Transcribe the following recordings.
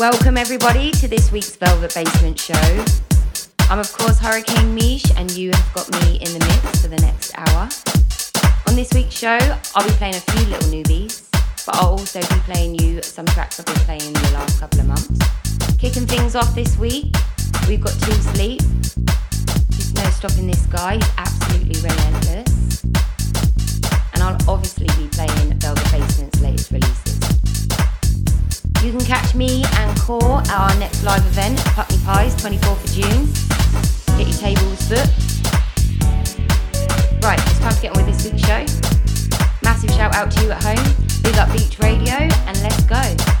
Welcome, everybody, to this week's Velvet Basement show. I'm, of course, Hurricane Meesh, and you have got me in the mix for the next hour. On this week's show, I'll be playing a few little newbies, but I'll also be playing you some tracks I've been playing the last couple of months. Kicking things off this week, we've got Two Sleep. There's no stopping this guy, he's absolutely relentless. And I'll obviously be playing Velvet releases. You can catch me and Core at our next live event, Putney Pies, 24th of June. Get your tables booked. Right, it's time to get on with this week's show. Massive shout out to you at home. Big up Beach Radio, and let's go.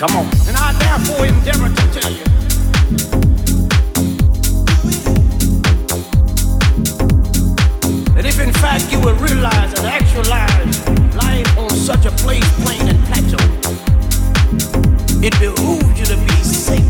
Come on. And I therefore endeavor to tell you. That if in fact you would realize and actualize life on such a place, plane, and plateau, it behooves you to be safe.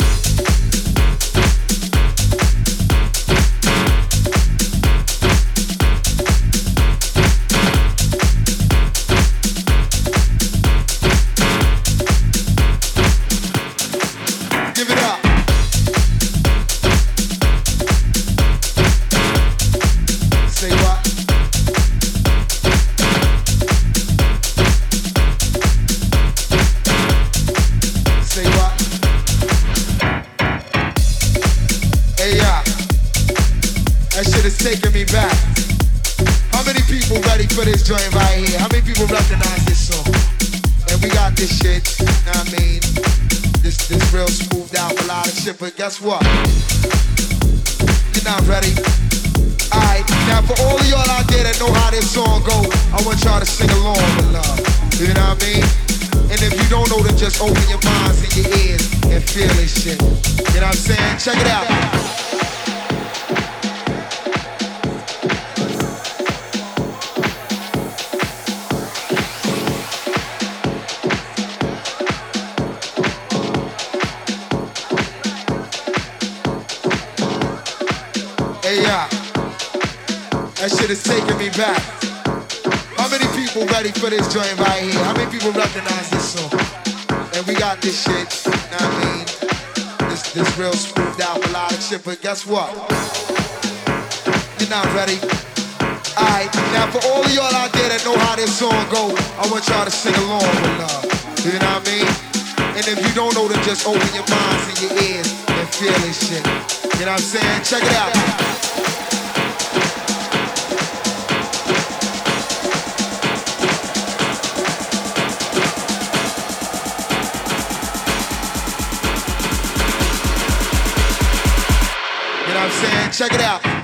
Guess what? You're not ready. Alright, now for all of y'all out there that know how this song go, I want y'all to sing along with love. You know what I mean? And if you don't know, then just open your minds and your ears and feel this shit. You know what I'm saying? Check it out. Is taking me back. How many people ready for this joint right here? How many people recognize this song? And we got this shit, you know what I mean? This, this real smoothed out melodic shit, but guess what? You're not ready. Alright, now for all of y'all out there that know how this song go, I want y'all to sing along with love. You know what I mean? And if you don't know, then just open your minds and your ears and feel this shit. You know what I'm saying? Check it out. Check it out.